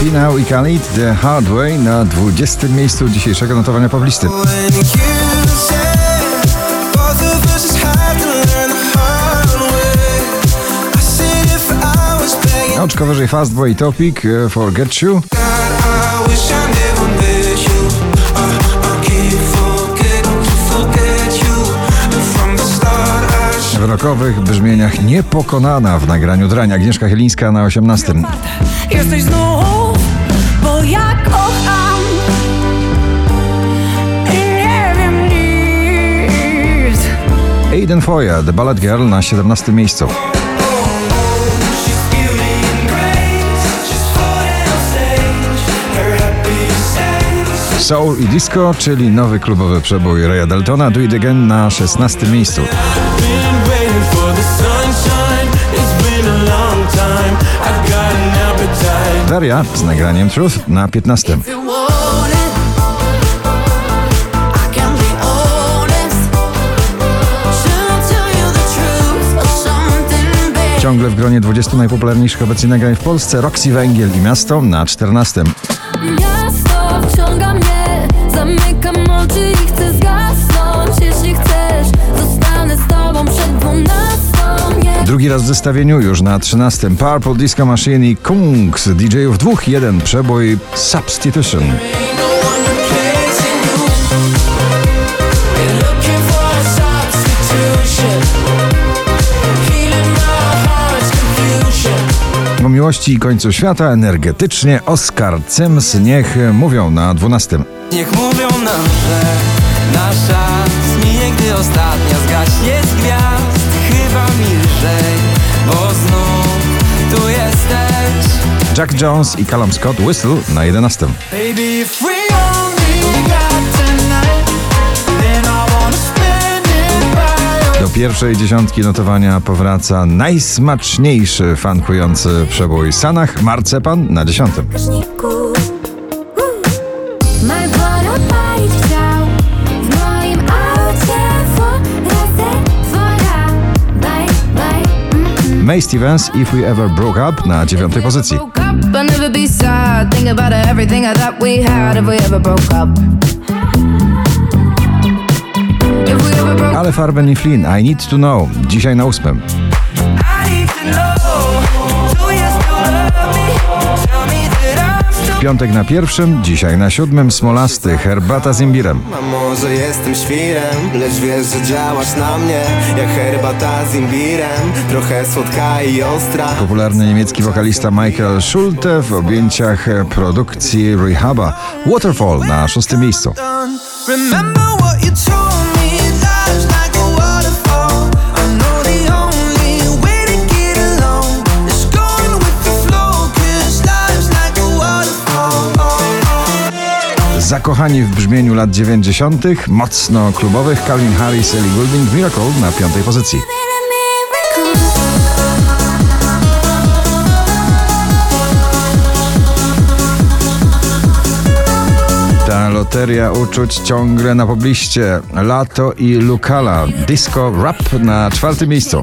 Finał i Khalid The Hard Way na 20. miejscu dzisiejszego notowania poblisty. Oczko wyżej Fastboy Topic e, Forget You. Rokowych brzmieniach niepokonana w nagraniu drań Agnieszka Chylińska na 18. Jesteś znów, bo ja kocham i nie wiem nic. Aiden Foya, The Ballad Girl na 17. miejscu. Soul i Disco, czyli nowy klubowy przebój Raya Daltona, Do It Again na 16. miejscu. Daria z nagraniem Truth na 15. If you want it, I can be honest. Should I tell you the truth or something big? Ciągle w gronie 20 najpopularniejszych obecnie nagrań w Polsce Roxy Węgiel i Miasto na 14. Drugi raz w zestawieniu już na 13. Purple Disco Machine i Kungs DJ-ów dwóch, jeden przebój Substitution. O miłości i końcu świata energetycznie Oscar Cems niech mówią na 12. Niech mówią nam, że nasza zmije, gdy ostatnia zgaśnie z gwiazd. Chyba mi lżej, bo znów tu jesteś. Jack Jones i Callum Scott Whistle na 11. Baby, Do pierwszej dziesiątki notowania powraca najsmaczniejszy fankujący przebój Sanach Marcepan na 10. May Stevens If We Ever Broke Up na dziewiątej pozycji. Ale Farben i Flynn I Need To Know dzisiaj na ósmym. Piątek na pierwszym, dzisiaj na siódmym Smolasty Herbata z imbirem. A może jestem świrem, lecz wiesz, że działasz na mnie Jak herbata z imbirem, trochę słodka i ostra Popularny niemiecki wokalista Michael Schulte w objęciach produkcji Rehaba Waterfall na szóstym miejscu. Remember Zakochani w brzmieniu lat 90., mocno klubowych Calvin Harris, Ellie Goulding, Miracle na piątej pozycji. Ta loteria uczuć ciągle na pobliście. Lato i Lukala. Disco Rap na czwartym miejscu.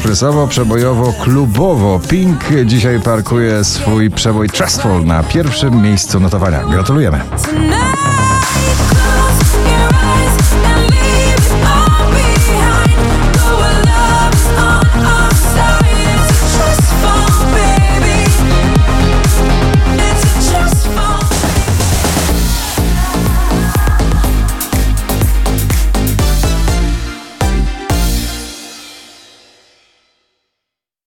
Ekspresowo, przebojowo, klubowo Pink dzisiaj parkuje swój przebój Trustful na pierwszym miejscu notowania. Gratulujemy.